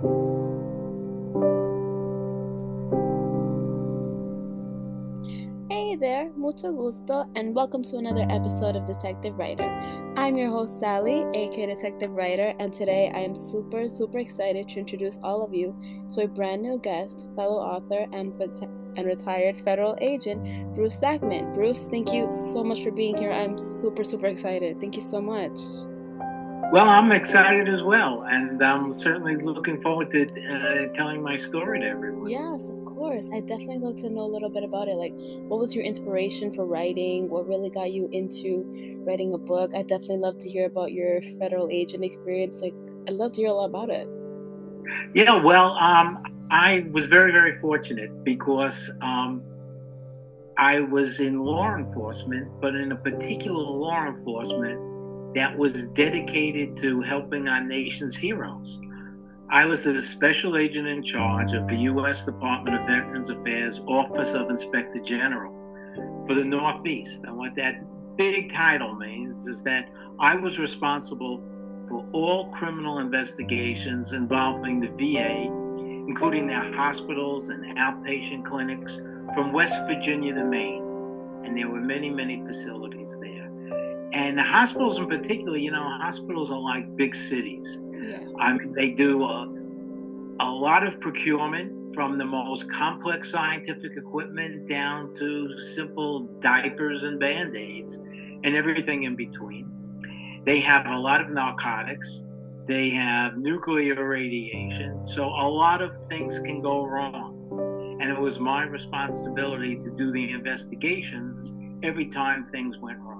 Hey there, mucho gusto, and welcome to another episode of Detective Writer. I'm your host, Sally, aka Detective Writer, and today I am super, super excited to introduce all of you to a brand new guest, fellow author, and, and retired federal agent, Bruce Sackman. Bruce, thank you so much for being here. I'm super, super excited. Thank you so much. Well, I'm excited as well, and I'm certainly looking forward to uh, telling my story to everyone. Yes, of course. I definitely love to know a little bit about it. Like, what was your inspiration for writing? What really got you into writing a book? I definitely love to hear about your federal agent experience. Like, I'd love to hear a lot about it. Yeah, well, um, I was very, very fortunate because um, I was in law enforcement, but in a particular law enforcement that was dedicated to helping our nation's heroes. I was the special agent in charge of the U.S. Department of Veterans Affairs Office of Inspector General for the Northeast. And what that big title means is that I was responsible for all criminal investigations involving the VA, including their hospitals and outpatient clinics from West Virginia to Maine. And there were many, many facilities there. And the hospitals in particular, you know, hospitals are like big cities I mean, they do a, a lot of procurement from the most complex scientific equipment down to simple diapers and band aids and everything in between. They have a lot of narcotics. They have nuclear radiation. So a lot of things can go wrong. And it was my responsibility to do the investigations every time things went wrong.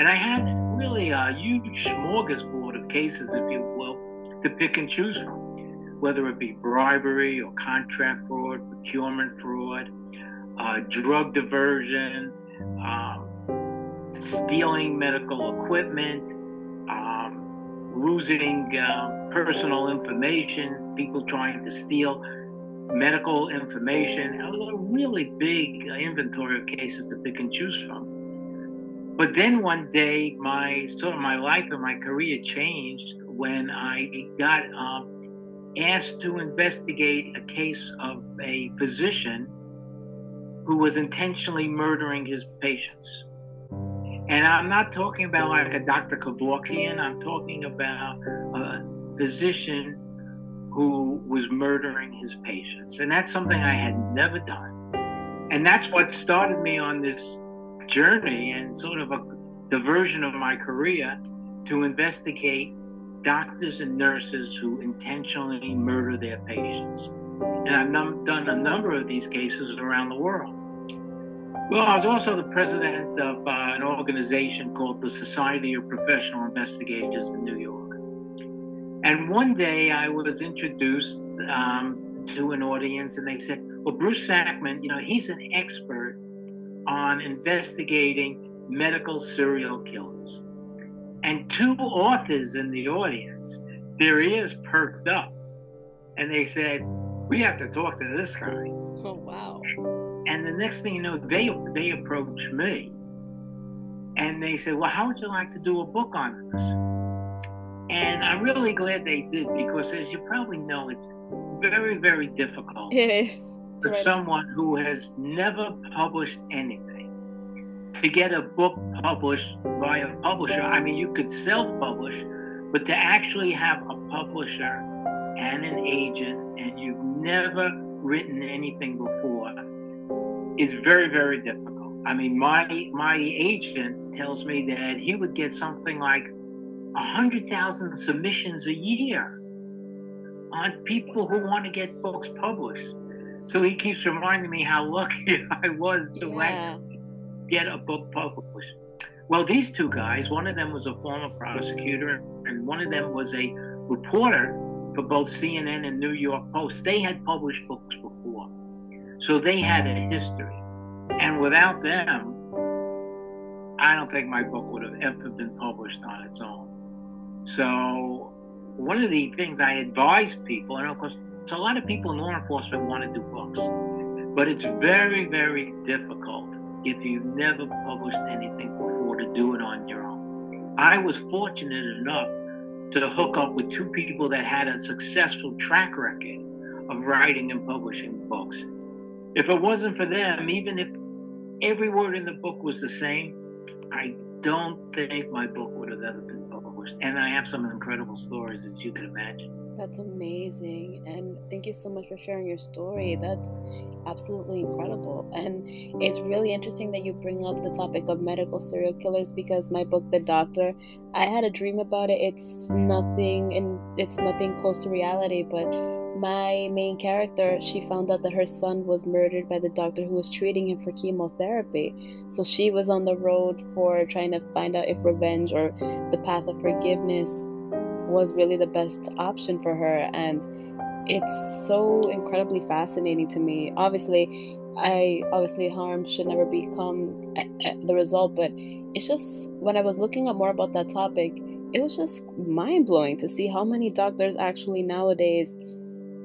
And I had really a huge smorgasbord of cases, if you will, to pick and choose from, whether it be bribery or contract fraud, procurement fraud, uh, drug diversion, um, stealing medical equipment, um, losing uh, personal information, people trying to steal medical information. It was a really big inventory of cases to pick and choose from. But then one day, my sort of my life and my career changed when I got um, asked to investigate a case of a physician who was intentionally murdering his patients. And I'm not talking about like a Dr. Kevorkian, I'm talking about a physician who was murdering his patients. And that's something I had never done. And that's what started me on this journey and sort of a diversion of my career to investigate doctors and nurses who intentionally murder their patients. And I've num- done a number of these cases around the world. Well, I was also the president of uh, an organization called the Society of Professional Investigators in New York. And one day I was introduced um, to an audience, and they said, Well, Bruce Sackman, you know, he's an expert on investigating medical serial killers and two authors in the audience, their ears perked up and they said, We have to talk to this guy. Oh, wow. And the next thing you know, they, they approached me and they said, Well, how would you like to do a book on this? And I'm really glad they did because, as you probably know, it's very, very difficult. It is. For someone who has never published anything to get a book published by a publisher. I mean, you could self publish, but to actually have a publisher and an agent and you've never written anything before is very, very difficult. I mean, my my agent tells me that he would get something like a hundred thousand submissions a year on people who want to get books published. So he keeps reminding me how lucky I was to yeah get a book published. Well, these two guys, one of them was a former prosecutor, and one of them was a reporter for both CNN and New York Post. They had published books before, so they had a history. And without them, I don't think my book would have ever been published on its own. So, one of the things I advise people, and of course, a lot of people in law enforcement want to do books, but it's very, very difficult if you've never published anything before to do it on your own. I was fortunate enough to hook up with two people that had a successful track record of writing and publishing books. If it wasn't for them, even if every word in the book was the same, I don't think my book would have ever been published. And I have some incredible stories that you can imagine. That's amazing. And thank you so much for sharing your story. That's absolutely incredible. And it's really interesting that you bring up the topic of medical serial killers because my book, The Doctor, I had a dream about it. It's nothing and it's nothing close to reality, but my main character, she found out that her son was murdered by the doctor who was treating him for chemotherapy. So she was on the road for trying to find out if revenge or the path of forgiveness was really the best option for her and it's so incredibly fascinating to me. Obviously i obviously harm should never become the result but it's just when i was looking up more about that topic it was just mind-blowing to see how many doctors actually nowadays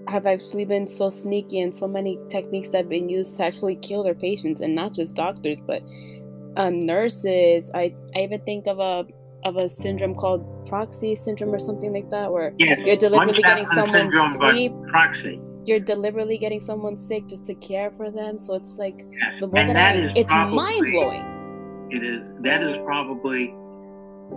have actually been so sneaky and so many techniques that have been used to actually kill their patients and not just doctors but um, nurses. I, I even think of a of a syndrome called proxy syndrome or something like that, where yeah, you're deliberately getting someone sleep. Proxy. You're deliberately getting someone sick just to care for them. So it's like yes. the and that, that I, it's mind blowing. It is. That is probably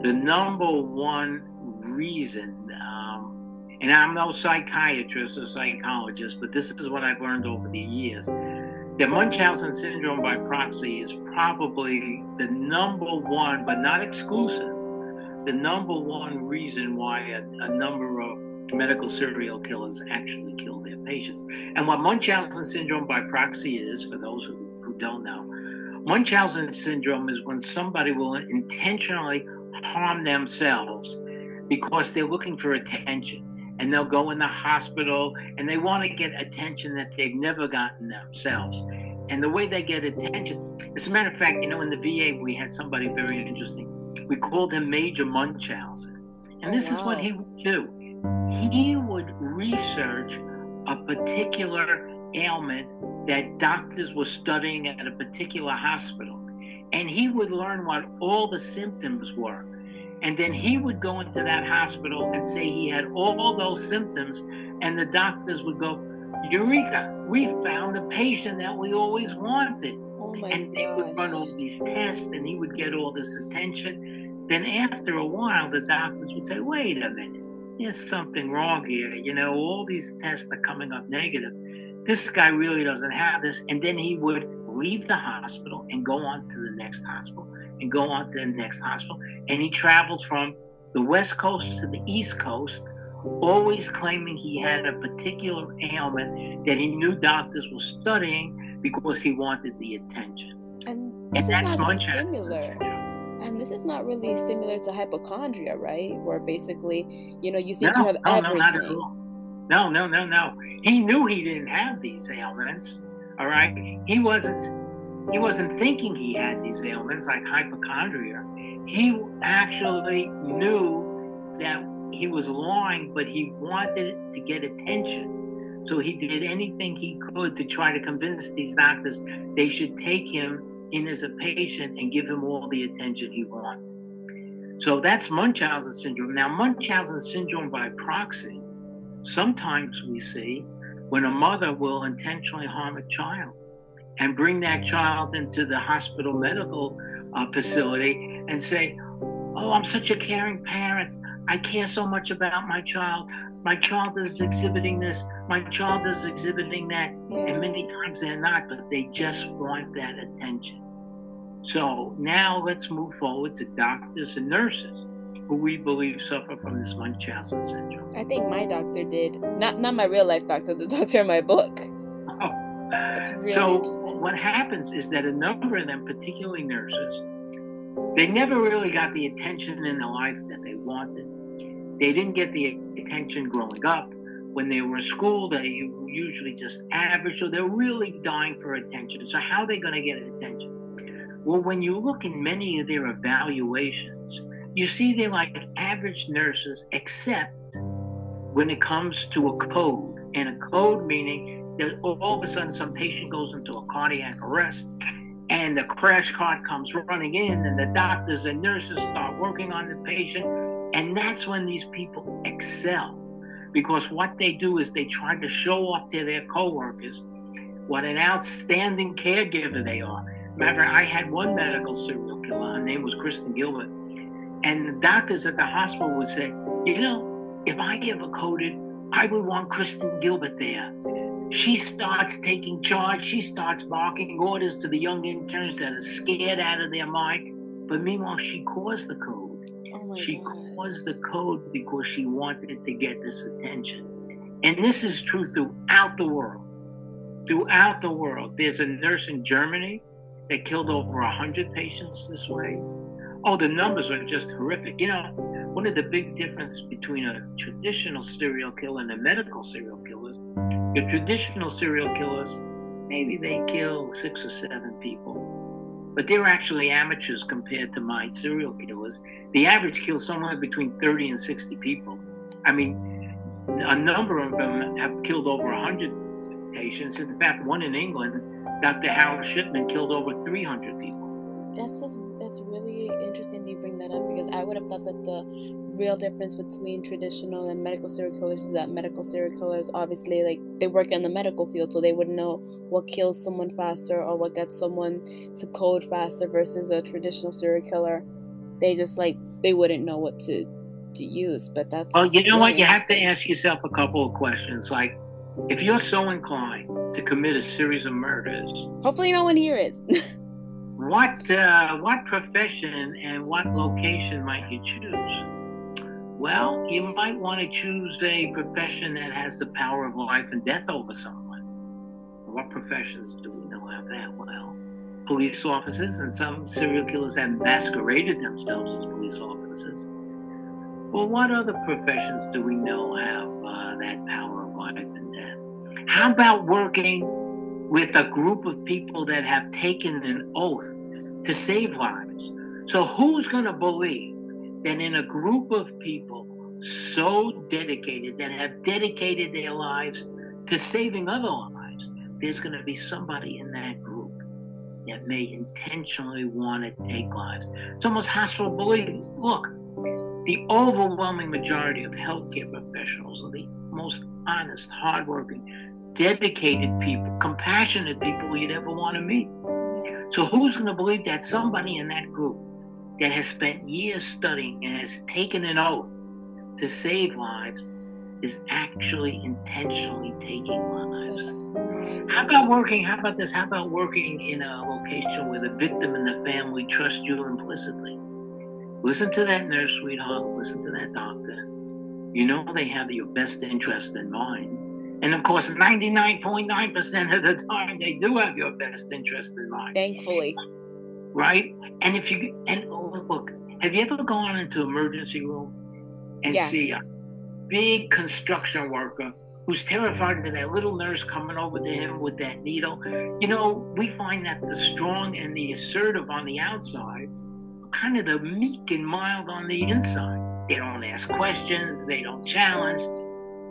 the number one reason. Um, and I'm no psychiatrist or psychologist, but this is what I've learned over the years. That Munchausen syndrome by proxy is probably the number one, but not exclusive, the number one reason why a, a number of medical serial killers actually kill their patients. And what Munchausen syndrome by proxy is, for those who, who don't know, Munchausen syndrome is when somebody will intentionally harm themselves because they're looking for attention. And they'll go in the hospital and they want to get attention that they've never gotten themselves. And the way they get attention, as a matter of fact, you know, in the VA, we had somebody very interesting we called him Major Munchausen. And this oh, wow. is what he would do he would research a particular ailment that doctors were studying at a particular hospital. And he would learn what all the symptoms were. And then he would go into that hospital and say he had all those symptoms. And the doctors would go, Eureka, we found the patient that we always wanted. Oh and they would run all these tests and he would get all this attention. Then after a while, the doctors would say, wait a minute, there's something wrong here. You know, all these tests are coming up negative. This guy really doesn't have this. And then he would leave the hospital and go on to the next hospital and go on to the next hospital. And he travels from the West Coast to the East Coast always claiming he had a particular ailment that he knew doctors were studying because he wanted the attention. And, and that's Munchausen And this is not really similar to hypochondria, right? Where basically, you know, you think no, you have no, everything. No, not at all. No, no, no, no. He knew he didn't have these ailments. All right. He wasn't he wasn't thinking he had these ailments like hypochondria. He actually knew that he was lying, but he wanted to get attention. So he did anything he could to try to convince these doctors they should take him in as a patient and give him all the attention he wanted. So that's Munchausen syndrome. Now, Munchausen syndrome by proxy, sometimes we see when a mother will intentionally harm a child and bring that child into the hospital medical uh, facility and say, Oh, I'm such a caring parent. I care so much about my child. My child is exhibiting this. My child is exhibiting that. And many times they're not, but they just want that attention. So now let's move forward to doctors and nurses who we believe suffer from this Munchausen syndrome. I think my doctor did. Not not my real life doctor, the doctor in my book. Oh. Really so what happens is that a number of them, particularly nurses, they never really got the attention in their life that they wanted. They didn't get the attention growing up. When they were in school, they usually just average, so they're really dying for attention. So, how are they going to get attention? Well, when you look in many of their evaluations, you see they're like average nurses, except when it comes to a code. And a code meaning that all of a sudden some patient goes into a cardiac arrest and the crash cart comes running in, and the doctors and nurses start working on the patient And that's when these people excel. Because what they do is they try to show off to their coworkers what an outstanding caregiver they are. Remember, I had one medical serial killer. Her name was Kristen Gilbert. And the doctors at the hospital would say, you know, if I ever coded, I would want Kristen Gilbert there. She starts taking charge. She starts barking orders to the young interns that are scared out of their mind. But meanwhile, she caused the code. Oh she gosh. caused the code because she wanted to get this attention. And this is true throughout the world. Throughout the world. There's a nurse in Germany that killed over 100 patients this way. Oh, the numbers are just horrific. You know, one of the big differences between a traditional serial killer and a medical serial killers, the traditional serial killers, maybe they kill six or seven people. But they're actually amateurs compared to my serial killers. The average kills somewhere between 30 and 60 people. I mean, a number of them have killed over 100 patients. In fact, one in England, Dr. Harold Shipman, killed over 300 people. That's just, that's really interesting that you bring that up because I would have thought that the real difference between traditional and medical serial killers is that medical serial killers obviously like they work in the medical field so they would know what kills someone faster or what gets someone to code faster versus a traditional serial killer they just like they wouldn't know what to to use but that's Well, you know what? You have to ask yourself a couple of questions. Like, if you're so inclined to commit a series of murders, hopefully no one here is what uh, what profession and what location might you choose? Well, you might want to choose a profession that has the power of life and death over someone. What professions do we know have that? Well, police officers and some serial killers have masqueraded themselves as police officers. Well, what other professions do we know have uh, that power of life and death? How about working with a group of people that have taken an oath to save lives? So, who's going to believe that in a group of people so dedicated, that have dedicated their lives to saving other lives, there's going to be somebody in that group that may intentionally want to take lives? It's almost hospital believing. Look, the overwhelming majority of healthcare professionals are the most honest, hardworking, dedicated people, compassionate people you'd ever want to meet. So, who's going to believe that somebody in that group that has spent years studying and has taken an oath to save lives is actually intentionally taking lives? How about working? How about this? How about working in a location where the victim and the family trust you implicitly? Listen to that nurse, sweetheart. Listen to that doctor. You know they have your best interest in mind. And of course, 99.9% of the time, they do have your best interest in mind, thankfully right? And if you, and oh, look, have you ever gone into emergency room and Yeah. see a big construction worker who's terrified of that little nurse coming over to him with that needle? You know, we find that the strong and the assertive on the outside are kind of the meek and mild on the inside. They don't ask questions, they don't challenge.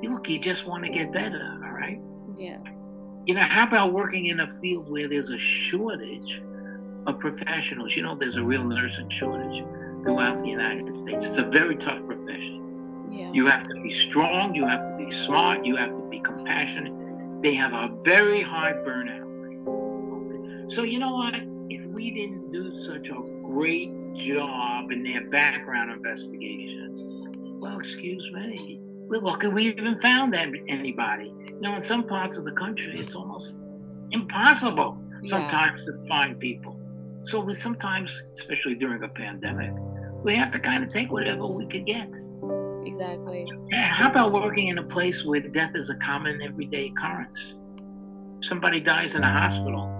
You look, you just want to get better, all right? yeah You know, how about working in a field where there's a shortage of professionals? You know, there's a real mm-hmm. nursing shortage throughout the United States. It's a very tough profession. yeah You have to be strong, you have to be smart, you have to be compassionate. They have a very high burnout rate. So, you know what? If we didn't do such a great job in their background investigation, well, excuse me. Well, Look, we even found that anybody. You know, in some parts of the country, it's almost impossible Yeah. sometimes to find people. So we sometimes, especially during a pandemic, we have to kind of take whatever we could get. exactly Yeah, how about working in a place where death is a common everyday occurrence? Somebody dies in a hospital.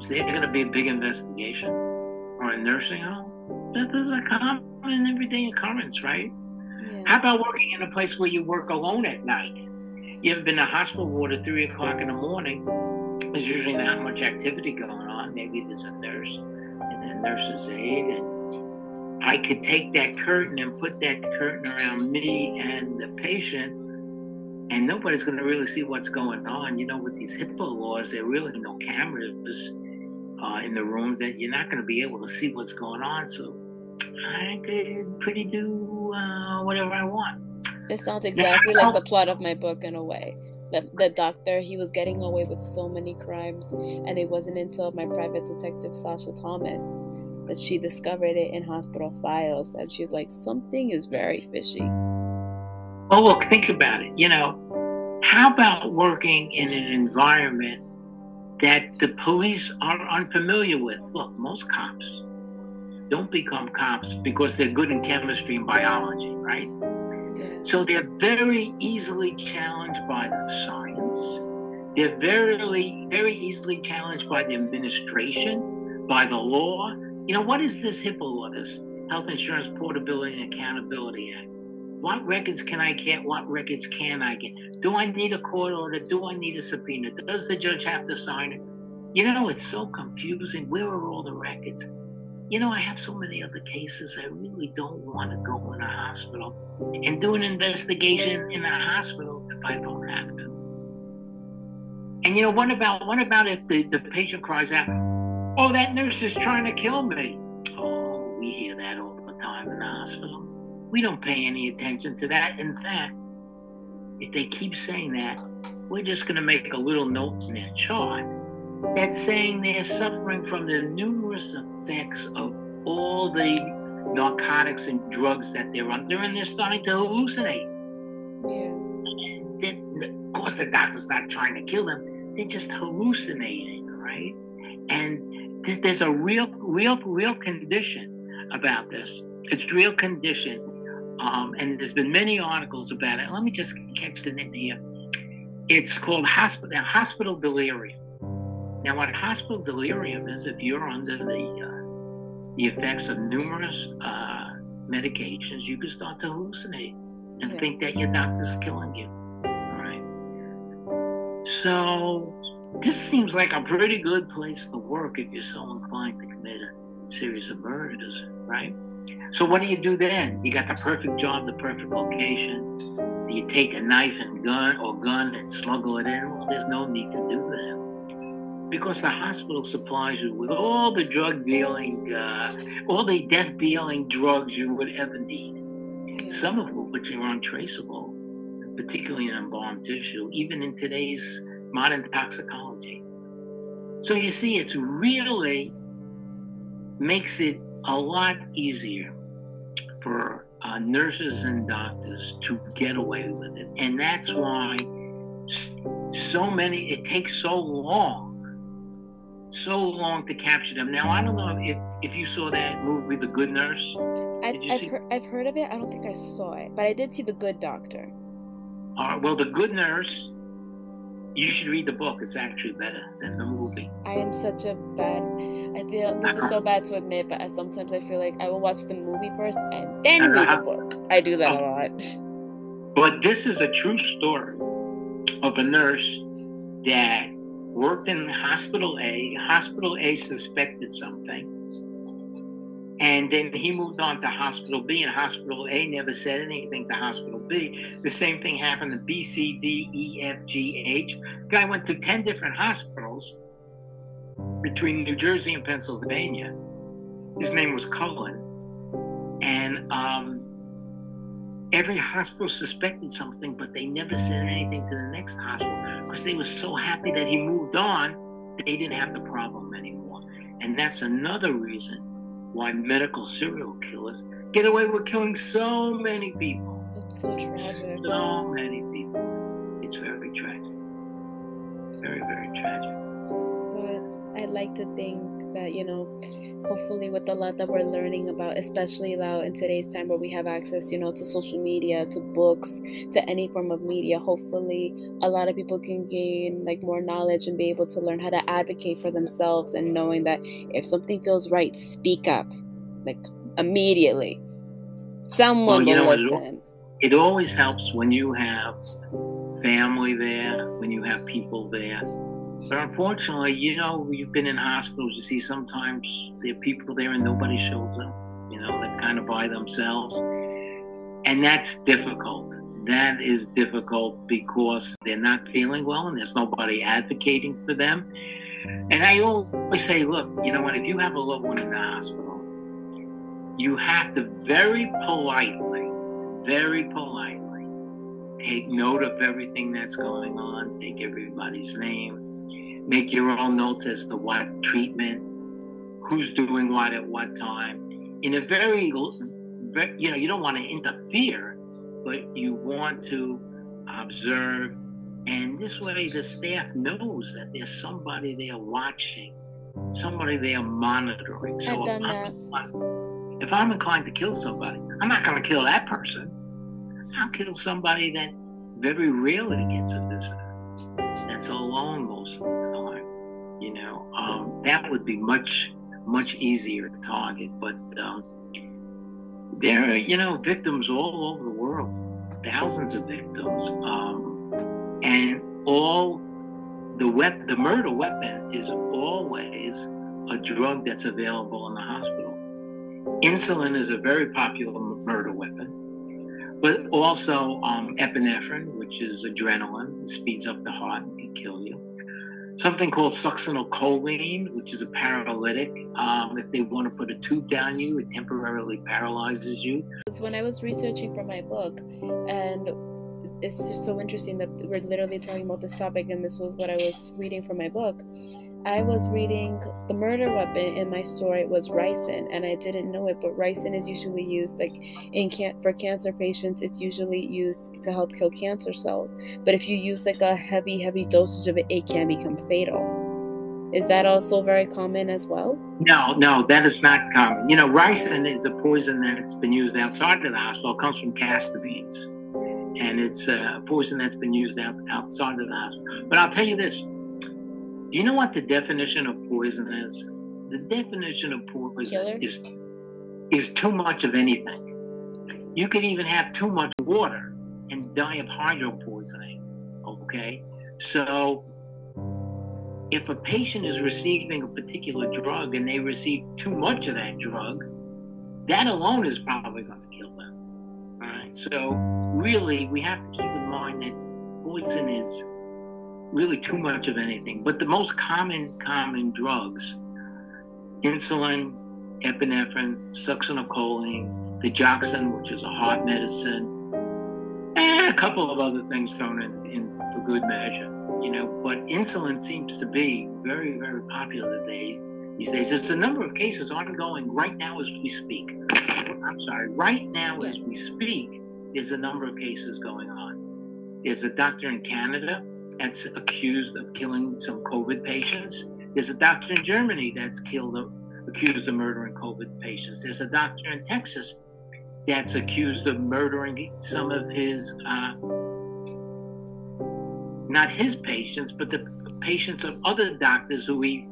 Is there going to be a big investigation? Or a nursing home? Death is a common everyday occurrence, right? yeah How about working in a place where you work alone at night? You ever been to hospital ward at three o'clock in the morning? There's usually not much activity going on. Maybe there's a nurse and nurse's aide, and I could take that curtain and put that curtain around me and the patient, and nobody's going to really see what's going on. You know, with these HIPAA laws, there are really no cameras uh, in the rooms, that you're not going to be able to see what's going on. So I could pretty do uh, whatever I want. This sounds exactly like the plot of my book in a way. The, the doctor, he was getting away with so many crimes, and it wasn't until my private detective, Sasha Thomas, that she discovered it in hospital files that she's like, something is very fishy. Well, look, think about it. You know, how about working in an environment that the police are unfamiliar with? Look, most cops don't become cops because they're good in chemistry and biology, right? So they're very easily challenged by the science. They're very, very easily challenged by the administration, by the law. You know, what is this HIPAA law, this Health Insurance Portability and Accountability Act? What records can I get? What records can I get? Do I need a court order? Do I need a subpoena? Does the judge have to sign it? You know, it's so confusing. Where are all the records? You know, I have so many other cases. I really don't want to go in a hospital and do an investigation in a hospital if I don't have to. And you know, what about what about if the, the patient cries out, Oh, that nurse is trying to kill me? Oh, we hear that all the time in the hospital. We don't pay any attention to that. In fact, if they keep saying that, we're just going to make a little note in their chart that's saying they're suffering from the numerous effects of all the narcotics and drugs that they're under, and they're starting to hallucinate. Yeah. Then, of course, the doctor's not trying to kill them; they're just hallucinating, right? And this, there's a real, real, real condition about this. It's real condition, um, and there's been many articles about it. Let me just catch the name here. It's called hospital hospital delirium. Now, what hospital delirium is, if you're under the uh, the effects of numerous uh, medications, you can start to hallucinate and think that your doctor's killing you. All right. So this seems like a pretty good place to work if you're so inclined to commit a series of murders, right? So what do you do then? You got the perfect job, the perfect location. Do you take a knife and gun or gun and smuggle it in? Well, there's no need to do that because the hospital supplies you with all the drug dealing, uh, all the death dealing drugs you would ever need, some of which are untraceable, particularly in embalmed tissue, even in today's modern toxicology. So you see, it really makes it a lot easier for uh, nurses and doctors to get away with it. And that's why so many, it takes so long so long to capture them. Now I don't know if if you saw that movie, The Good Nurse. I've, I've, heard, I've heard of it. I don't think I saw it, but I did see The Good Doctor. All right. Well, The Good Nurse. You should read the book. It's actually better than the movie. I am such a bad. I feel this is uh-huh. so bad to admit, but I, sometimes I feel like I will watch the movie first and then uh-huh. read the book. I do that a oh. lot. But this is a true story of a nurse that worked in hospital A. Hospital A suspected something. And then he moved on to hospital B, and hospital A never said anything to hospital B. The same thing happened to B, C, D, E, F, G, H. Guy went to 10 different hospitals between New Jersey and Pennsylvania. His name was Cullen. And um, every hospital suspected something, but they never said anything to the next hospital because they were so happy that he moved on, they didn't have the problem anymore. And that's another reason why medical serial killers get away with killing so many people. That's so tragic. So many people. It's very tragic. Very, very tragic. But I'd like to think that, you know, hopefully with a lot that we're learning about especially now in today's time where we have access you know to social media to books to any form of media hopefully a lot of people can gain like more knowledge and be able to learn how to advocate for themselves and knowing that if something feels right speak up like immediately. Someone well, will know, listen. it, it always helps when you have family there when you have people there but unfortunately, you know, you've been in hospitals, you see sometimes there are people there and nobody shows up. You know, they're kind of by themselves. And that's difficult. That is difficult because they're not feeling well and there's nobody advocating for them. And I always say, look, you know what, if you have a loved one in the hospital, you have to very politely, very politely take note of everything that's going on, take everybody's name, make your own notes as to what treatment, who's doing what at what time. In a very, you know, you don't want to interfere, but you want to observe. And this way, the staff knows that there's somebody there watching, somebody there monitoring. So I've done that. If I'm inclined to kill somebody, I'm not going to kill that person. I'll kill somebody that very rarely gets a visitor. That's alone most of the time. You know, um, that would be much, much easier to target. But um, there are, you know, victims all over the world, thousands of victims, um, and all the wep- the murder weapon is always a drug that's available in the hospital. Insulin is a very popular murder weapon, but also um, epinephrine, which is adrenaline, speeds up the heart and can kill you. Something called succinylcholine, which is a paralytic. Um, if they want to put a tube down you, it temporarily paralyzes you. It's when I was researching for my book, and it's just so interesting that we're literally talking about this topic, and this was what I was reading from my book I was reading the murder weapon in my story was ricin, and I didn't know it, but ricin is usually used like in can- for cancer patients. It's usually used to help kill cancer cells. But if you use like a heavy, heavy dosage of it, it can become fatal. Is that also very common as well? No, no, that is not common. You know, ricin is a poison that's been used outside of the hospital. It comes from castor beans, and it's a poison that's been used out, outside of the hospital. But I'll tell you this do you know what the definition of poison is? The definition of poison Killer? is is too much of anything. You could even have too much water and die of hydro poisoning. Okay, so if a patient is receiving a particular drug and they receive too much of that drug, that alone is probably going to kill them. All right, so really we have to keep in mind that poison is really too much of anything. But the most common common drugs, insulin, epinephrine, succinylcholine, digoxin, which is a heart medicine, and a couple of other things thrown in, in for good measure. You know, but insulin seems to be very, very popular these days. These days, there's a number of cases ongoing right now as we speak. I'm sorry, right now as we speak, there's a number of cases going on. There's a doctor in Canada that's accused of killing some COVID patients. There's a doctor in Germany that's killed, accused of murdering COVID patients. There's a doctor in Texas that's accused of murdering some of his, uh, not his patients, but the patients of other doctors who he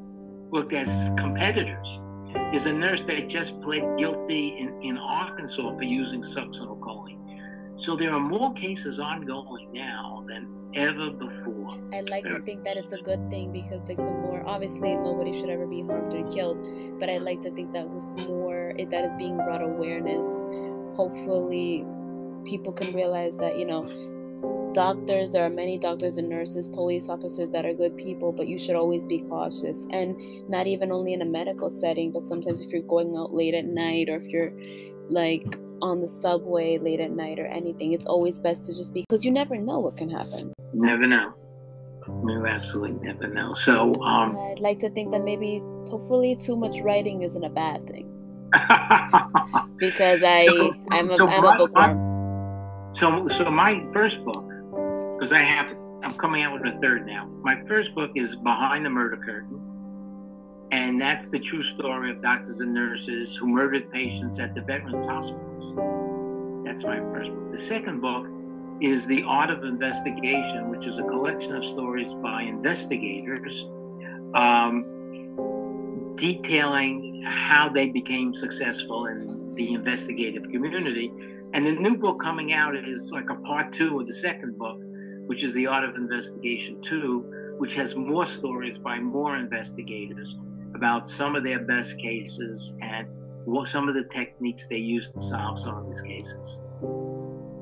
looked as competitors. There's a nurse that just pled guilty in, in Arkansas for using succinylcholine. So there are more cases ongoing now than ever before. I like to think that it's a good thing because like the more obviously nobody should ever be harmed or killed, but I like to think that with more it, that is being brought awareness, hopefully people can realize that you know doctors there are many doctors and nurses police officers that are good people but you should always be cautious and not even only in a medical setting but sometimes if you're going out late at night or if you're like on the subway late at night or anything. It's always best to just be because you never know what can happen. Never know. You absolutely never know. So um, I'd like to think that maybe hopefully too much writing isn't a bad thing. because I so, I'm a, so I'm a bookworm. So so my first book, because I have I'm coming out with a third now. My first book is Behind the Murder Curtain and that's the true story of doctors and nurses who murdered patients at the veterans That's my first book. The second book is The Art of Investigation, which is a collection of stories by investigators um, detailing how they became successful in the investigative community. And the new book coming out is like a part two of the second book, which is The Art of Investigation 2, which has more stories by more investigators about some of their best cases and what some of the techniques they use to solve some of these cases.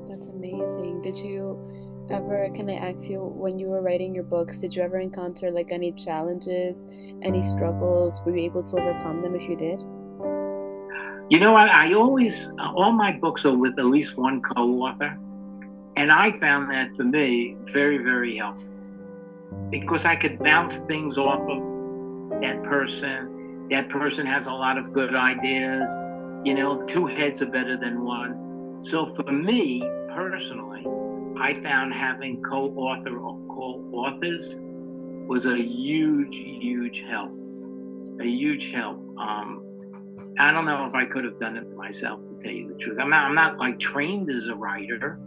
That's amazing. Did you ever can I ask you when you were writing your books, did you ever encounter like any challenges, any struggles? Were you able to overcome them if you did? You know what? I always, all my books are with at least one co author. And I found that for me very, very helpful because I could bounce things off of that person. That person has a lot of good ideas. You know, two heads are better than one. So for me personally, I found having co author or co authors was a huge, huge help. A huge help. Um, I don't know if I could have done it myself, to tell you the truth. I'm not, I'm not like trained as a writer.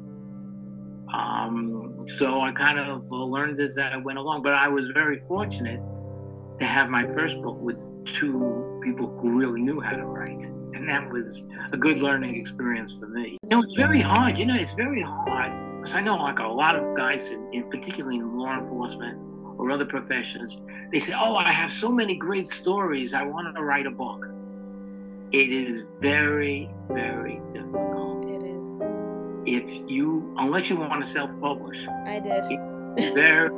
Um, so I kind of learned as I went along. But I was very fortunate to have my first book with two people who really knew how to write. And that was a good learning experience for me. You know, it's very hard. You know, it's very hard. Because I know, like a lot of guys, in, in particularly in law enforcement or other professions, they say, Oh, I have so many great stories. I want to write a book. It is very, very difficult. It is. If you, unless you want to self publish, I did. very,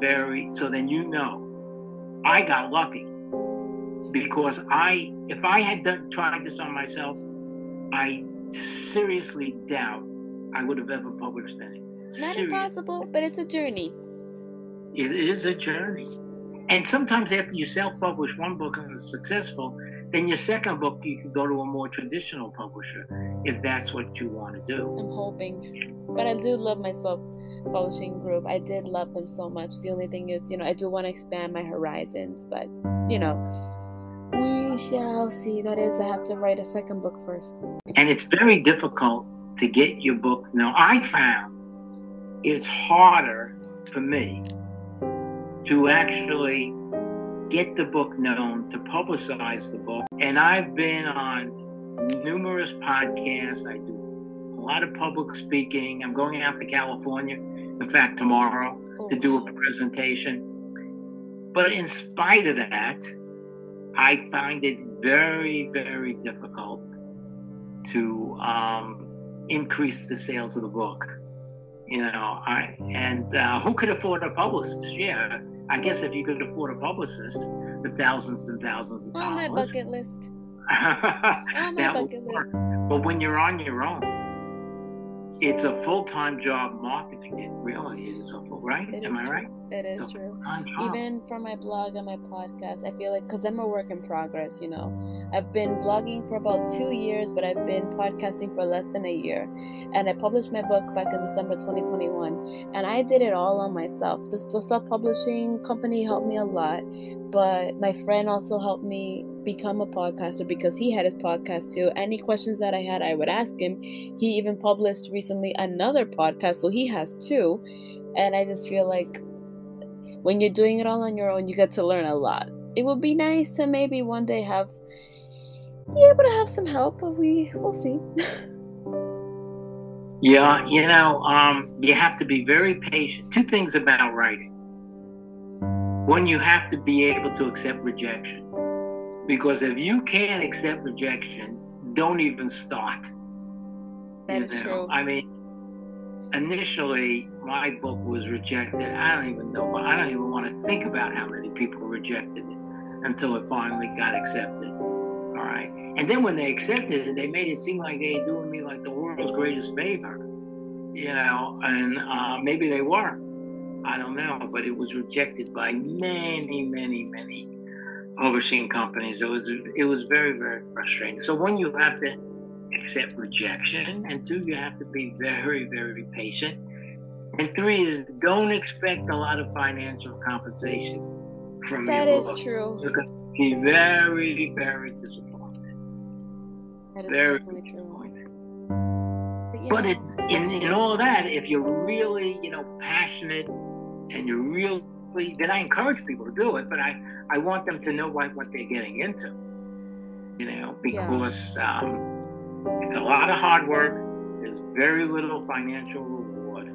very, so then you know. I got lucky because I, if I had done, tried this on myself, I seriously doubt I would have ever published anything. Not Seriously. impossible, but it's a journey. It is a journey. And sometimes after you self-publish one book and it's successful, then your second book you can go to a more traditional publisher if that's what you want to do. I'm hoping. But I do love my self publishing group. I did love them so much. The only thing is, you know, I do want to expand my horizons, but you know, we shall see. That is, I have to write a second book first. And it's very difficult to get your book. Now, I found it's harder for me to actually get the book known, to publicize the book. And I've been on numerous podcasts. I do a lot of public speaking. I'm going out to California, in fact, tomorrow to do a oh. presentation. But in spite of that, I find it very, very difficult to um, increase the sales of the book. You know, I and uh, who could afford a publicist? Yeah, I guess if you could afford a publicist, the thousands and thousands of dollars. On my dollars. bucket list. that my bucket work. But when you're on your own, it's a full-time job marketing. It really is a full, right? It Am is I right? It is a true. Even for my blog and my podcast, I feel like because I'm a work in progress, you know. I've been blogging for about two years, but I've been podcasting for less than a year. And I published my book back in December 2021. And I did it all on myself. The, the self publishing company helped me a lot, but my friend also helped me become a podcaster because he had his podcast too. Any questions that I had, I would ask him. He even published recently another podcast, so he has two. And I just feel like when you're doing it all on your own, you get to learn a lot. It would be nice to maybe one day have be able to have some help, but we we'll see. Yeah, you know, um, you have to be very patient. Two things about writing. One, you have to be able to accept rejection. Because if you can't accept rejection, don't even start. That's you know? true. I mean, initially, my book was rejected. I don't even know, I don't even want to think about how many people rejected it until it finally got accepted. All right. And then when they accepted it, they made it seem like they were doing me like the world's greatest favor, you know, and uh, maybe they were. I don't know, but it was rejected by many, many, many publishing companies. It was it was very, very frustrating. So when you have to accept rejection, and two, you have to be very, very patient. And three is don't expect a lot of financial compensation from That your is book. true. You're going to be very, very disappointed. That is Very definitely true. disappointed. But, it, in, in all of that, if you're really, you know, passionate and you're really, then I encourage people to do it, but I, I want them to know what, what they're getting into, you know, because um, it's a lot of hard work. There's very little financial reward,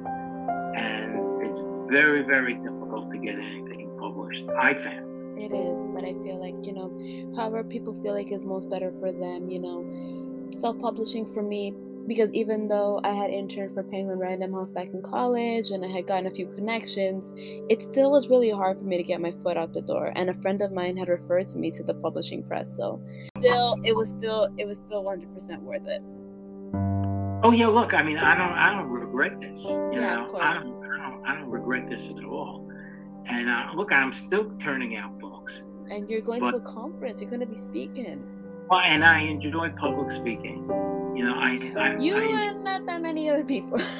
and it's very, very difficult to get anything published. I found. It is, but I feel like, you know, however people feel like is most better for them, you know, self publishing for me because even though I had interned for Penguin Random House back in college and I had gotten a few connections, it still was really hard for me to get my foot out the door. And a friend of mine had referred to me to the publishing press, so still, it was still, it was still 100% worth it. Oh yeah, look, I mean, I don't, I don't regret this. You Yeah, know. I don't, I don't, I don't regret this at all. And uh, look, I'm still turning out books. And you're going But- to a conference, you're going to be speaking. Well, and I enjoy public speaking. You know, I, I, You I and not that many other people.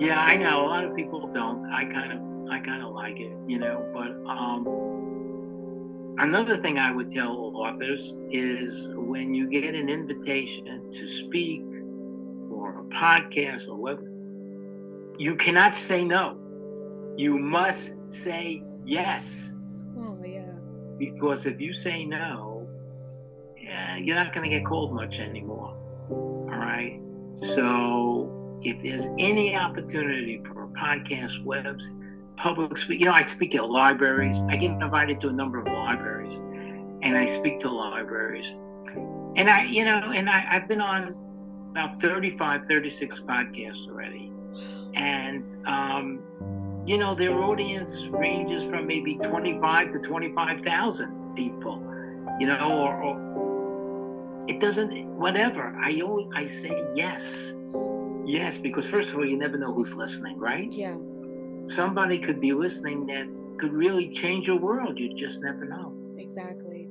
Yeah, I know. A lot of people don't. I kind of, I kind of like it, you know. But um, another thing I would tell authors is when you get an invitation to speak or a podcast or whatever, you cannot say no. You must say yes oh, yeah. because if you say no, yeah, you're not going to get called much anymore. All right. So if there's any opportunity for podcast, webs, public speak, you know, I speak at libraries. I get invited to a number of libraries, and I speak to libraries. And I, you know, and I, I've been on about 35, 36 podcasts already, and um, you know, their audience ranges from maybe 25 to 25,000 people, you know, or, or it doesn't, whatever. I always, I say yes. Yes, because first of all, you never know who's listening, right? Yeah. Somebody could be listening that could really change your world. You just never know. Exactly.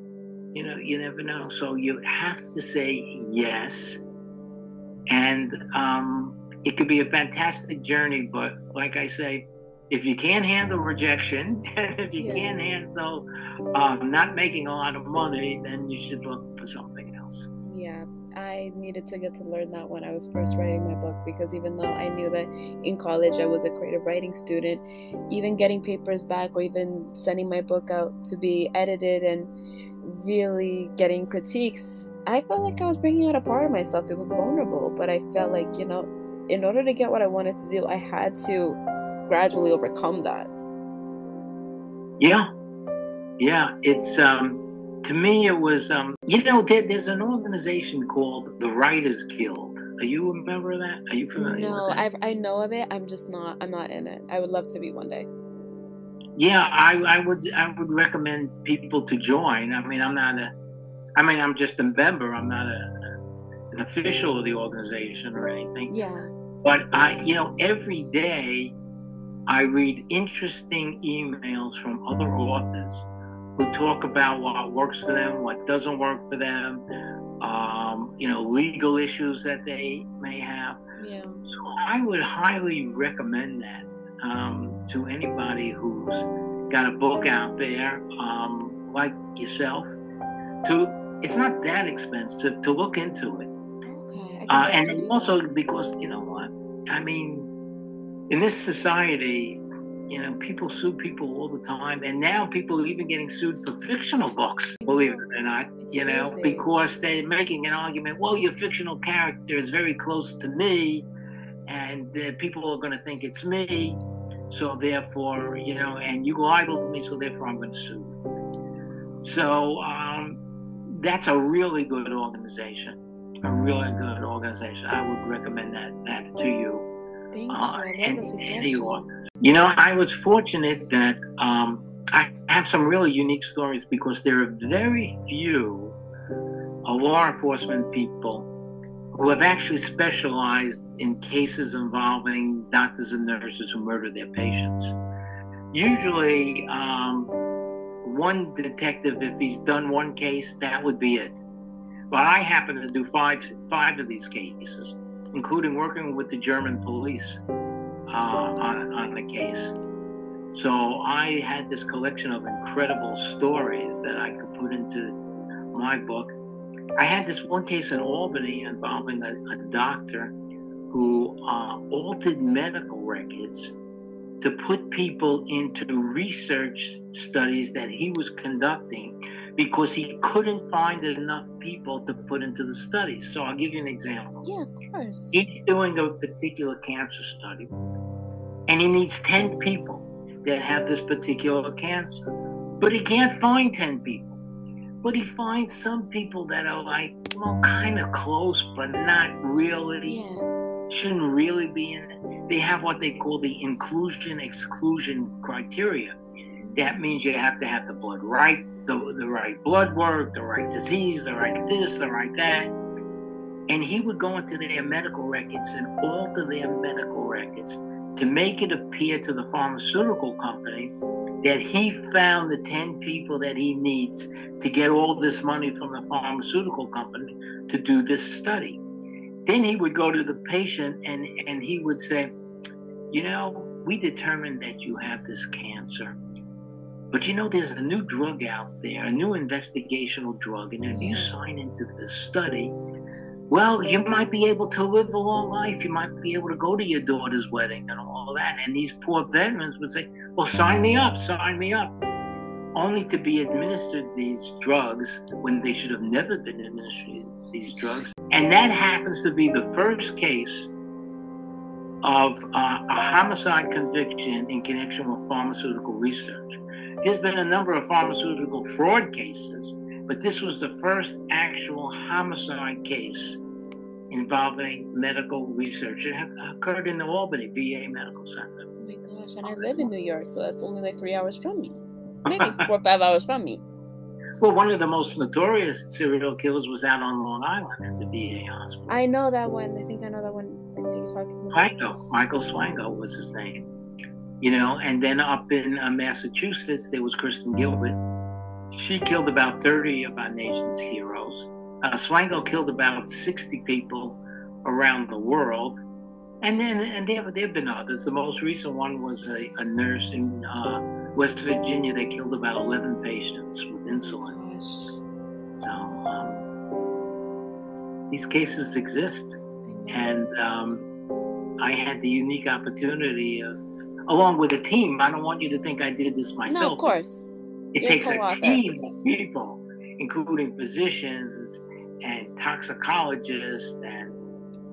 You know, you never know. So you have to say yes. And um, it could be a fantastic journey, but like I say, if you can't handle rejection, and if you Yeah. can't handle um, not making a lot of money, then you should look for something. Yeah, I needed to get to learn that when I was first writing my book because even though I knew that in college I was a creative writing student, even getting papers back or even sending my book out to be edited and really getting critiques, I felt like I was bringing out a part of myself. It was vulnerable, but I felt like, you know, in order to get what I wanted to do, I had to gradually overcome that. Yeah, yeah. It's um, to me, it was um, you know, there, there's an organization called the Writers Guild. Are you a member of that? Are you familiar No, with that? I I know of it. I'm just not. I'm not in it. I would love to be one day. Yeah, I, I would I would recommend people to join. I mean, I'm not a, I mean, I'm just a member. I'm not a, an official of the organization or anything. Yeah. But I, you know, every day I read interesting emails from other authors who talk about what works for them, what doesn't work for them, um, you know, legal issues that they may have. Yeah. So I would highly recommend that um, to anybody who's got a book out there, um, like yourself. To it's not that expensive to look into it, Okay. Uh, and also because you know what I mean. In this society, you know, people sue people all the time, and now people are even getting sued for fictional books. Believe it or not, you know, because they're making an argument. Well, your fictional character is very close to me, and uh, people are going to think it's me. So therefore, you know, and you libeled me, so therefore I'm going to sue. you. So um, that's a really good organization. A really good organization. I would recommend that that to you. Thank you. Uh, I and, suggestion. you know, I was fortunate that um, I have some really unique stories because there are very few law enforcement people who have actually specialized in cases involving doctors and nurses who murder their patients. Usually, um, one detective, if he's done one case, that would be it. But I happen to do five five of these cases, including working with the German police uh, on, on the case. So I had this collection of incredible stories that I could put into my book. I had this one case in Albany involving a, a doctor who uh, altered medical records to put people into research studies that he was conducting because he couldn't find enough people to put into the study. So I'll give you an example. Yeah, of course. He's doing a particular cancer study, and he needs 10 people that have this particular cancer. But he can't find 10 people. but he finds some people that are like, well, kind of close, but not really. Yeah. Shouldn't really be in it. They have what they call the inclusion exclusion criteria. That means you have to have the blood right, the, the right blood work, the right disease, the right this, the right that. And he would go into their medical records and alter their medical records to make it appear to the pharmaceutical company that he found the 10 people that he needs to get all this money from the pharmaceutical company to do this study. Then he would go to the patient and, and he would say, You know, we determined that you have this cancer. But you know, there's a new drug out there, a new investigational drug. And if you sign into this study, well, you might be able to live a long life. You might be able to go to your daughter's wedding and all that. And these poor veterans would say, Well, sign me up, sign me up. Only to be administered these drugs when they should have never been administered these drugs. And that happens to be the first case of uh, a homicide conviction in connection with pharmaceutical research. There's been a number of pharmaceutical fraud cases but this was the first actual homicide case involving medical research. It occurred in the Albany VA Medical Center. Oh my gosh, and I live in New York, so that's only like three hours from me. Maybe four or five hours from me. Well, one of the most notorious serial killers was out on Long Island at the VA hospital. I know that one. I think I know that one. I think you're talking about. Swango. Michael Swango was his name. You know, and then up in uh, Massachusetts, there was Kristen Gilbert she killed about 30 of our nation's heroes. Uh, Swango killed about 60 people around the world. And then, and there, there have been others. The most recent one was a, a nurse in uh, West Virginia that killed about 11 patients with insulin. So, um, these cases exist. And um, I had the unique opportunity of, along with a team, I don't want you to think I did this myself. No, of course it takes a team of people, including physicians and toxicologists and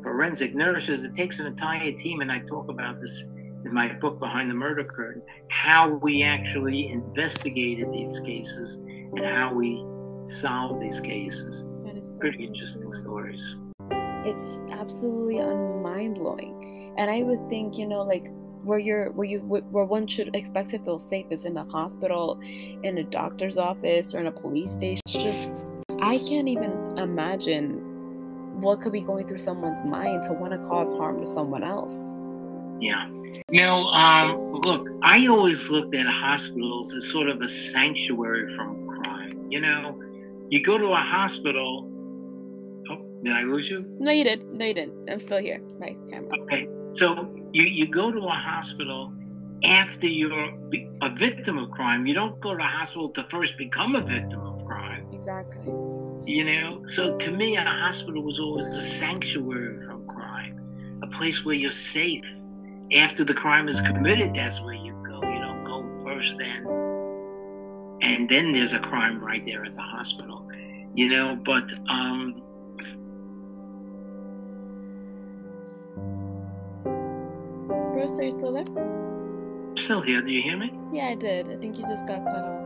forensic nurses. It takes an entire team, and I talk about this in my book, Behind the Murder Curtain, how we actually investigated these cases and how we solved these cases. That is pretty interesting stories. It's absolutely mind blowing. And I would think, you know, like where you're where you where one should expect to feel safe is in the hospital in a doctor's office or in a police station. It's just i can't even imagine what could be going through someone's mind to want to cause harm to someone else. Yeah. You know um, look i always looked at hospitals as sort of a sanctuary from crime you know? You go to a hospital oh did i lose you? No you did no you didn't. I'm still here my camera. Okay so you, you go to a hospital after you're a victim of crime. You don't go to a hospital to first become a victim of crime. Exactly. You know, so to me, a hospital was always a sanctuary from crime, a place where you're safe. After the crime is committed, that's where you go. You don't go first then. And then there's a crime right there at the hospital. You know, but um, Bruce, are you still there? Still here. Do you hear me? Yeah, I did. I think you just got cut off.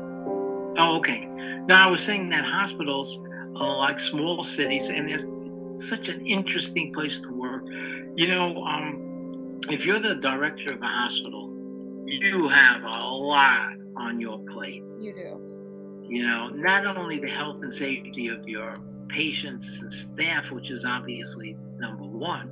Oh, okay. Now I was saying that hospitals are like small cities, and there's such an interesting place to work. You know, um, if you're the director of a hospital, you have a lot on your plate. You do. You know, not only the health and safety of your patients and staff, which is obviously number one,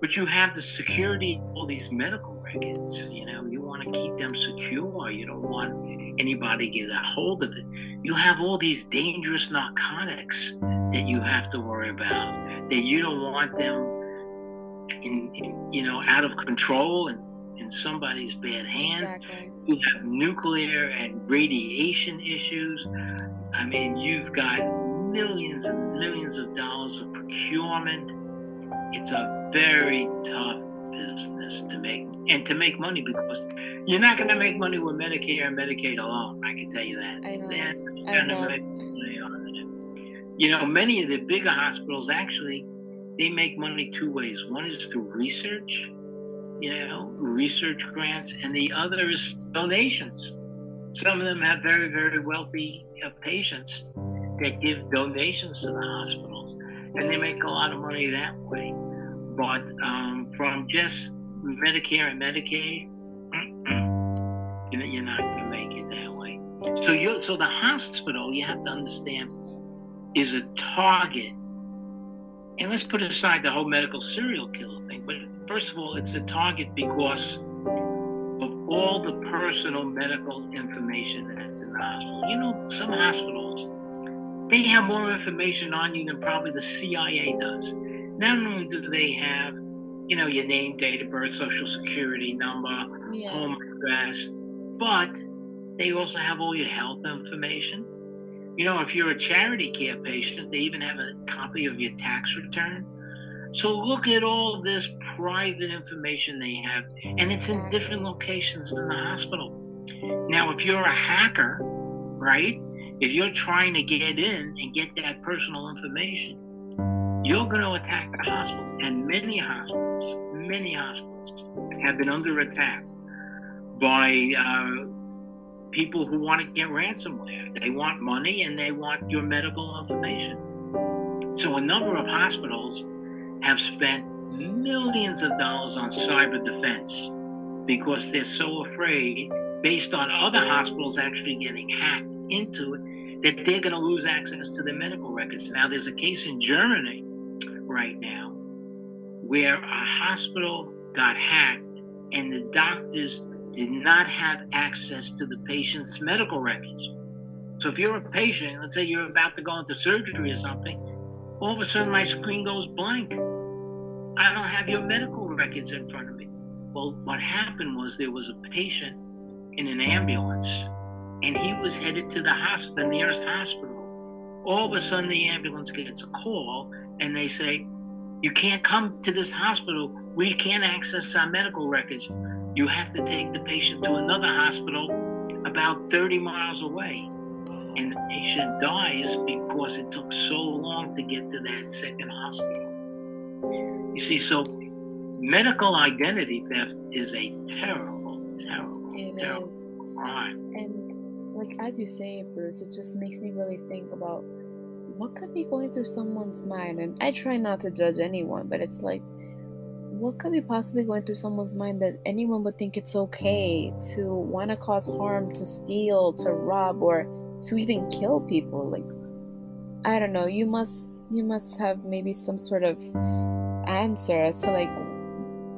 but you have the security of all these medical records. You know, you want to keep them secure. You don't want anybody to get a hold of it. You have all these dangerous narcotics that you have to worry about. That you don't want them in, in you know, out of control and in somebody's bad hands. Exactly. You have nuclear and radiation issues. I mean, you've got millions and millions of dollars of procurement. It's a very tough business to make and to make money because you're not going to make money with Medicare and Medicaid alone. I can tell you that. I know. I know. You know, many of the bigger hospitals actually they make money two ways. One is through research, you know, research grants, and the other is donations. Some of them have very, very wealthy uh, patients that give donations to the hospitals, and they make a lot of money that way. But um, from just Medicare and Medicaid, you're not going to make it that way. So you, so the hospital, you have to understand, is a target. And let's put aside the whole medical serial killer thing. But first of all, it's a target because of all the personal medical information that's in the hospital. You know, some hospitals, they have more information on you than probably the CIA does. Not only do they have, you know, your name, date of birth, social security number, yeah. home address, but they also have all your health information. You know, if you're a charity care patient, they even have a copy of your tax return. So look at all this private information they have, and it's in different locations in the hospital. Now, if you're a hacker, right, if you're trying to get in and get that personal information, you're going to attack the hospitals. And many hospitals, many hospitals have been under attack by uh, people who want to get ransomware. They want money and they want your medical information. So a number of hospitals have spent millions of dollars on cyber defense because they're so afraid, based on other hospitals actually getting hacked into it, that they're going to lose access to their medical records. Now, there's a case in Germany right now where a hospital got hacked and the doctors did not have access to the patient's medical records. So if you're a patient, let's say you're about to go into surgery or something, all of a sudden my screen goes blank. I don't have your medical records in front of me. Well, what happened was there was a patient in an ambulance and he was headed to the hospital, the nearest hospital. All of a sudden the ambulance gets a call and they say, You can't come to this hospital. We can't access our medical records you have to take the patient to another hospital about 30 miles away. And the patient dies because it took so long to get to that second hospital. You see, so medical identity theft is a terrible, terrible, it terrible is. crime. And like as you say, Bruce, it just makes me really think about what could be going through someone's mind. And I try not to judge anyone, but it's like what could be possibly going through someone's mind that anyone would think it's okay to want to cause harm, to steal, to rob, or to even kill people? Like, I don't know. You must you must have maybe some sort of answer as to like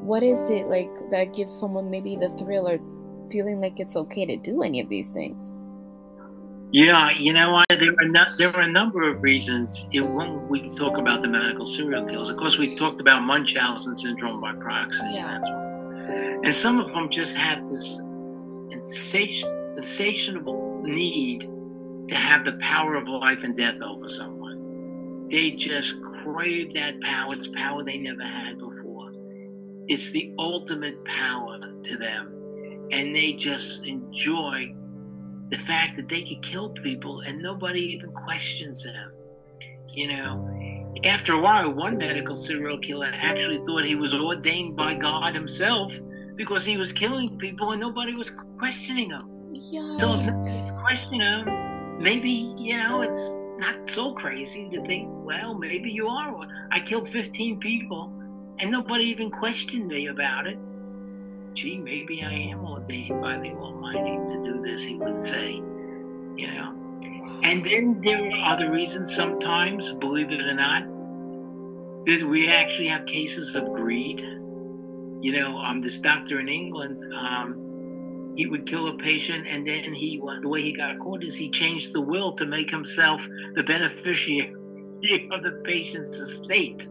what is it like that gives someone maybe the thrill or feeling like it's okay to do any of these things. Yeah, you know, there are there are a number of reasons. It, when we talk about the medical serial killers, of course, we talked about Munchausen syndrome by proxy. Yeah. And some of them just have this insatiable need to have the power of life and death over someone. They just crave that power. It's power they never had before. It's the ultimate power to them. And they just enjoy the fact that they could kill people and nobody even questions them. You know, after a while, one medical serial killer actually thought he was ordained by God himself because he was killing people and nobody was questioning him. Yeah. So if nobody's questioning him, maybe, you know, it's not so crazy to think, well, maybe you are. I killed 15 people and nobody even questioned me about it gee, maybe I am ordained by the Almighty to do this, he would say, you know. And then there are other reasons sometimes, believe it or not. There's, we actually have cases of greed. You know, um, this doctor in England, um, he would kill a patient, and then he, the way he got caught is he changed the will to make himself the beneficiary of the patient's estate.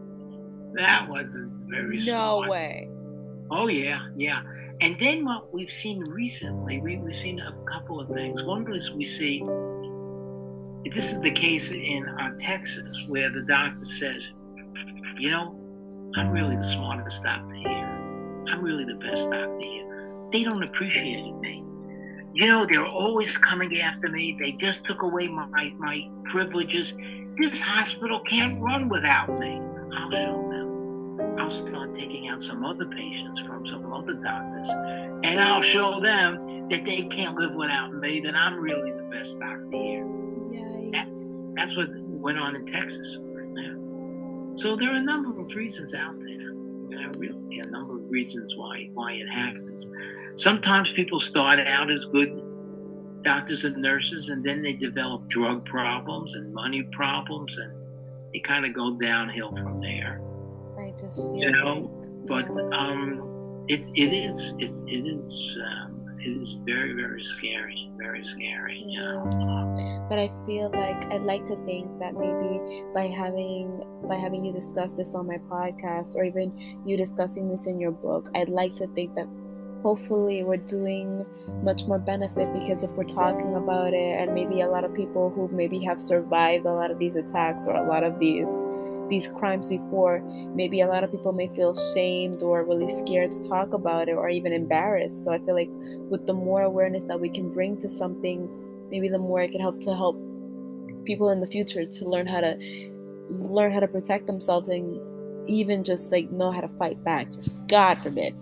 That wasn't very no way. Oh yeah, yeah. And then what we've seen recently, we, have seen a couple of things. One is we see this is the case in uh, Texas where the doctor says, you know, I'm really the smartest doctor here. I'm really the best doctor here. They don't appreciate me. You know, they're always coming after me. They just took away my, my privileges. This hospital can't run without me. I'll start taking out some other patients from some other doctors, and I'll show them that they can't live without me, that I'm really the best doctor here. Yeah, That, That's what went on in Texas right now. So there are a number of reasons out there. Really a number of reasons why why it happens. Sometimes people start out as good doctors and nurses, and then they develop drug problems and money problems, and they kind of go downhill from there. Just feel You know, like, but yeah. um, it it is it's, it is um, it is very very scary, very scary. You know. but I feel like I'd like to think that maybe by having by having you discuss this on my podcast or even you discussing this in your book, I'd like to think that hopefully we're doing much more benefit because if we're talking about it and maybe a lot of people who maybe have survived a lot of these attacks or a lot of these these crimes before maybe a lot of people may feel shamed or really scared to talk about it or even embarrassed so i feel like with the more awareness that we can bring to something maybe the more it can help to help people in the future to learn how to learn how to protect themselves and even just like know how to fight back god forbid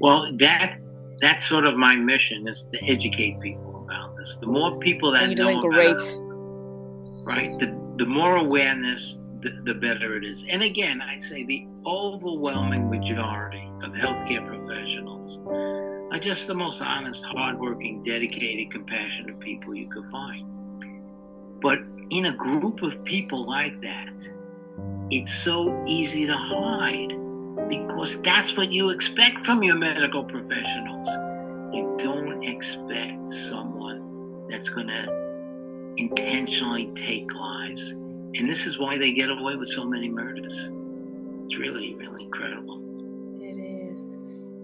Well, that that's sort of my mission is to educate people about this. The more people that and you're know doing about great it, right? The the more awareness, the, the better it is. And again, I say the overwhelming majority of healthcare professionals are just the most honest, hardworking, dedicated, compassionate people you could find. But in a group of people like that, it's so easy to hide because that's what you expect from your medical professionals. You don't expect someone that's going to intentionally take lives. And this is why they get away with so many murders. It's really, really incredible. It is.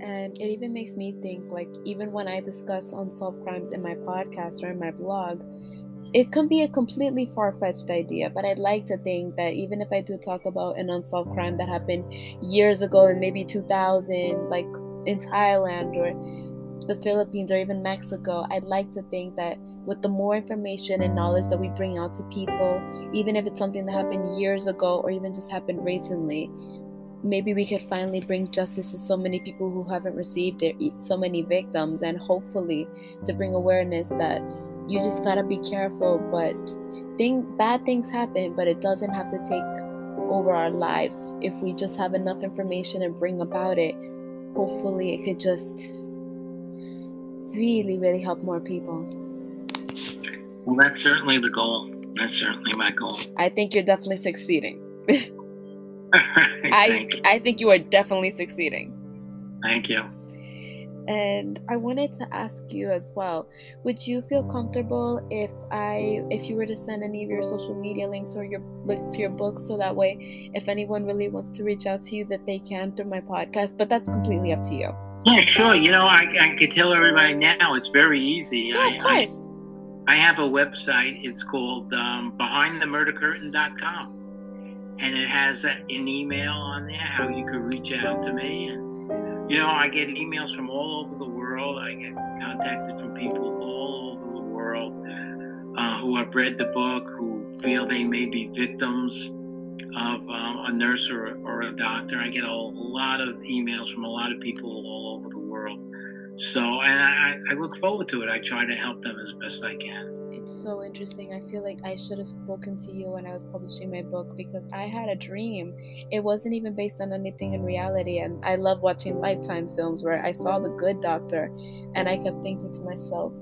And it even makes me think like, even when I discuss unsolved crimes in my podcast or in my blog, it can be a completely far fetched idea, but I'd like to think that even if I do talk about an unsolved crime that happened years ago in maybe 2000, like in Thailand or the Philippines or even Mexico, I'd like to think that with the more information and knowledge that we bring out to people, even if it's something that happened years ago or even just happened recently, maybe we could finally bring justice to so many people who haven't received e, so many victims, and hopefully to bring awareness that you just gotta be careful. But thing, bad things happen, but it doesn't have to take over our lives. If we just have enough information and bring about it, hopefully it could just really, really help more people. Well, that's certainly the goal. That's certainly my goal. I think you're definitely succeeding. I I think you are definitely succeeding. Thank you. And I wanted to ask you as well, would you feel comfortable if I if you were to send any of your social media links or your links to your books so that way if anyone really wants to reach out to you that they can through my podcast, but that's completely up to you. Yeah, sure. You know, I, I could tell everybody now it's very easy. Yeah, I, of course. I, I have a website. It's called um, behindthemurdercurtain.com. And it has a- an email on there how you can reach out to me. And, you know, I get emails from all over the world. I get contacted from people all over the world uh, who have read the book, who feel they may be victims of um, a nurse or, or a doctor. I get a lot of emails from a lot of people So, and I, I look forward to it. I try to help them as best I can. It's so interesting. I feel like I should have spoken to you when I was publishing my book because I had a dream. It wasn't even based on anything in reality. And I love watching Lifetime films where I saw the good doctor and I kept thinking to myself,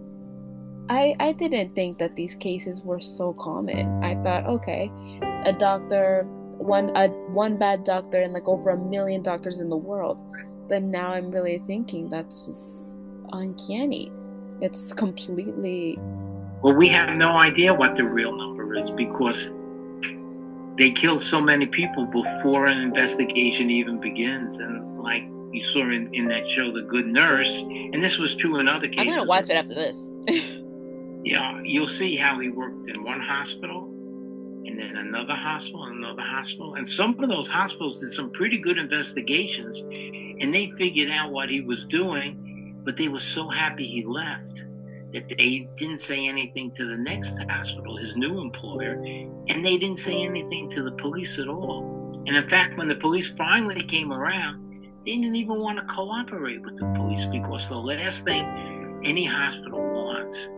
I, I didn't think that these cases were so common. I thought, okay, a doctor, one a one bad doctor and like over a million doctors in the world. But now I'm really thinking that's just uncanny. It's completely Well, we have no idea what the real number is because they kill so many people before an investigation even begins. And like you saw in, in that show, The Good Nurse, and this was true in other I'm cases. gonna watch it after this. Yeah, you'll see how he worked in one hospital and then another hospital and another hospital. And some of those hospitals did some pretty good investigations and they figured out what he was doing, but they were so happy he left that they didn't say anything to the next hospital, his new employer, and they didn't say anything to the police at all. And in fact, when the police finally came around, they didn't even want to cooperate with the police because the last thing any hospital wants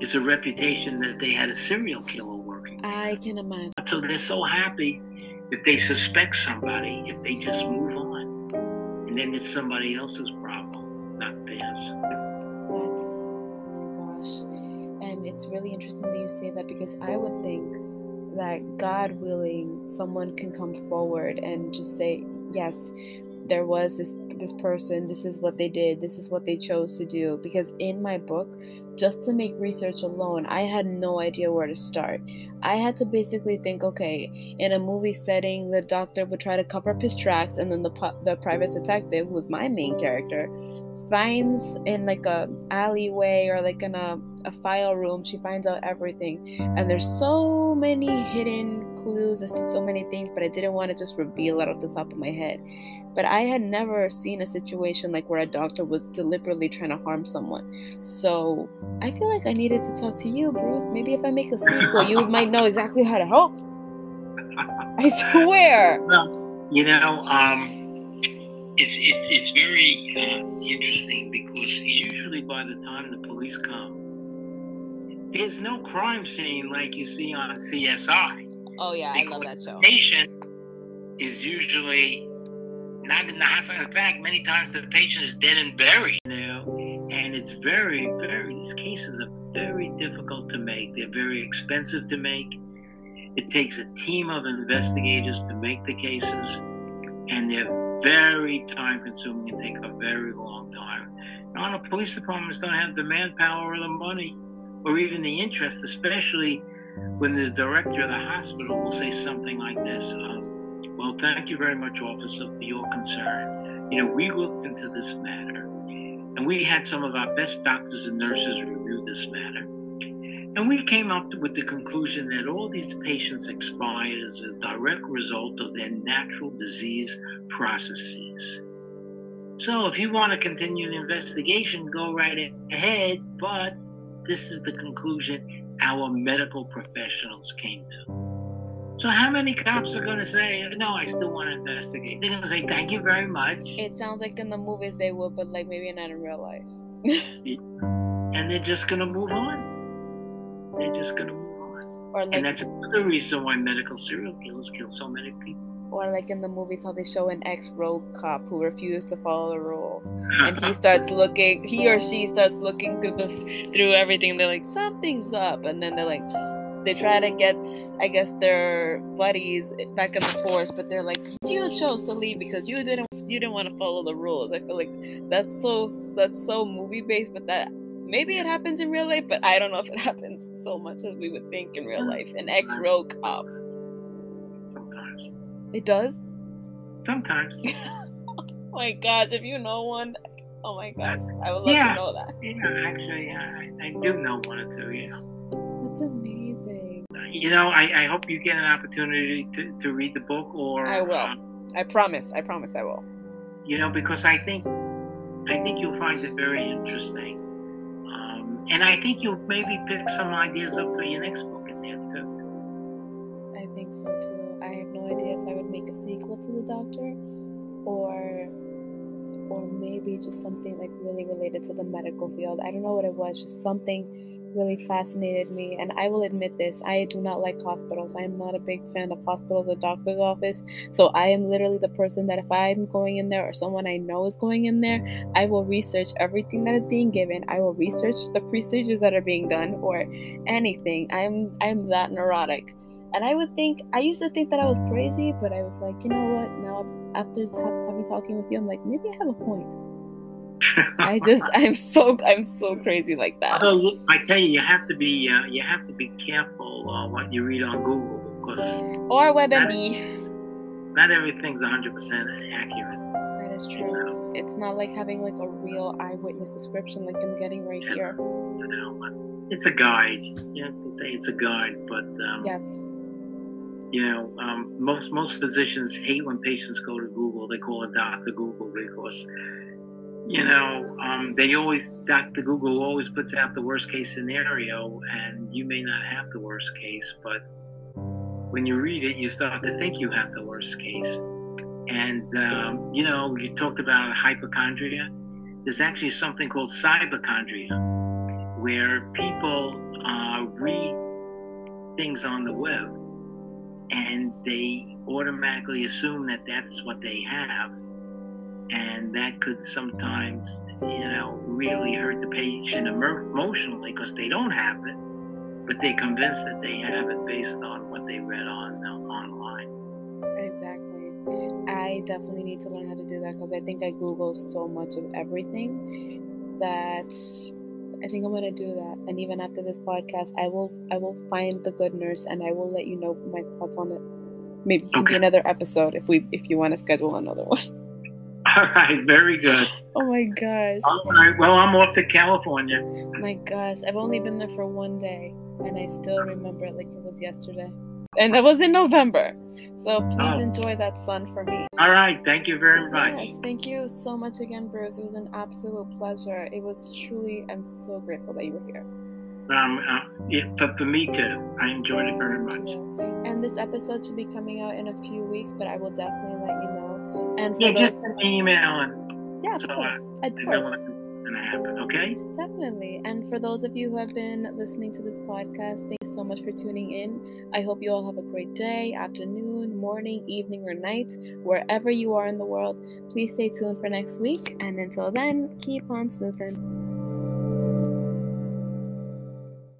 is a reputation that they had a serial killer working I can imagine. So they're so happy if they suspect somebody, if they just move on. And then it's somebody else's problem, not theirs. That's, oh gosh. And it's really interesting that you say that because I would think that God willing, someone can come forward and just say, yes, there was this this person this is what they did this is what they chose to do. Because in my book just to make research alone i had no idea where to start. I had to basically think okay in a movie setting the doctor would try to cover up his tracks and then the the private detective who was my main character finds in like a alleyway or like in a, a file room she finds out everything. And there's so many hidden clues as to so many things but i didn't want to just reveal it off the top of my head but i had never seen a situation like where a doctor was deliberately trying to harm someone so i feel like i needed to talk to you bruce maybe if i make a sequel you might know exactly how to help i swear well, you know um it's, it's, it's very uh, interesting because usually by the time the police come, there's no crime scene like you see on CSI. Oh yeah, I love that show. The patient is usually not in the hospital. In fact, many times the patient is dead and buried. Know, and it's very, very. These cases are very difficult to make. They're very expensive to make. It takes a team of investigators to make the cases, and they're very time consuming and take a very long time. Now, the police departments don't have the manpower or the money or even the interest, especially when the director of the hospital will say something like this um, Well, thank you very much, officer, for your concern. You know, we looked into this matter and we had some of our best doctors and nurses review this matter. And we came up with the conclusion that all these patients expired as a direct result of their natural disease processes. So if you want to continue the investigation, go right ahead, but this is the conclusion our medical professionals came to. So how many cops are going to say, no, I still want to investigate? They're going to say, thank you very much. It sounds like in the movies they would, but like maybe not in real life. and they're just going to move on they're just going to move on. Or like, and that's another reason why medical serial killers kill so many people. Or like in the movies, how they show an ex-rogue cop who refused to follow the rules, and he starts looking, he or she starts looking through this, through everything. They're like, something's up, and then they're like, they try to get, I guess, their buddies back in the force, but they're like, you chose to leave because you didn't, you didn't want to follow the rules. I feel like that's so, that's so movie based, but that maybe it happens in real life, but I don't know if it happens so much as we would think in real life. An ex rogue cop. Sometimes. It does? Sometimes. oh my gosh, if you know one, oh my gosh, I would love yeah. to know that. Yeah, actually, I, I do know one or two, yeah. That's amazing. You know, I, I hope you get an opportunity to, to read the book or. I will. Um, I promise. I promise I will. You know, because I think I think you'll find it very interesting. And I think you'll maybe pick some ideas up for your next book in there too. I think so too. I have no idea if I would make a sequel to The Doctor or or maybe just something like really related to the medical field. I don't know what it was, just something really fascinated me. And I will admit this I do not like hospitals. I am not a big fan of hospitals or doctor's office. So I am literally the person that if I'm going in there or someone I know is going in there, I will research everything that is being given. I will research the procedures that are being done or anything. I'm I'm that neurotic. And I would think I used to think that I was crazy, but I was like, you know what? Now after having talking with you, I'm like, maybe I have a point. I just I'm so I'm so crazy like that. I tell you, you have to be uh, you have to be careful uh, what you read on Google because or WebMD. Not, not everything's 100 percent accurate. That is true. You know? It's not like having like a real eyewitness description like I'm getting right yeah. here. You know, it's a guide. Yeah, you say it's a guide, but um, yes. You know, um, most most physicians hate when patients go to Google. They call it Doctor Google because you know, um, they always, Dr. Google always puts out the worst case scenario, and you may not have the worst case, but when you read it, you start to think you have the worst case. And, um, you know, you talked about hypochondria. There's actually something called cyberchondria, where people uh, read things on the web and they automatically assume that that's what they have. And that could sometimes, you know, really hurt the patient emotionally because they don't have it, but they're convinced that they have it based on what they read on uh, online. Exactly. I definitely need to learn how to do that because I think I Google so much of everything that I think I'm gonna do that. And even after this podcast, I will I will find the good nurse and I will let you know my thoughts on it. Maybe okay. another episode if we if you want to schedule another one. All right, very good. Oh my gosh. All right. Well, I'm off to California. My gosh, I've only been there for one day, and I still remember it like it was yesterday. And it was in November. So please oh. enjoy that sun for me. All right. Thank you very much. Yes, thank you so much again, Bruce. It was an absolute pleasure. It was truly, I'm so grateful that you were here. Um, uh, yeah, for, for me too. I enjoyed it very much. And this episode should be coming out in a few weeks, but I will definitely let you know. And yeah, those... just an email and yeah, of course. I, of course going to happen, okay? Definitely. And for those of you who have been listening to this podcast, thank you so much for tuning in. I hope you all have a great day, afternoon, morning, evening, or night, wherever you are in the world. Please stay tuned for next week. And until then, keep on sleuthing.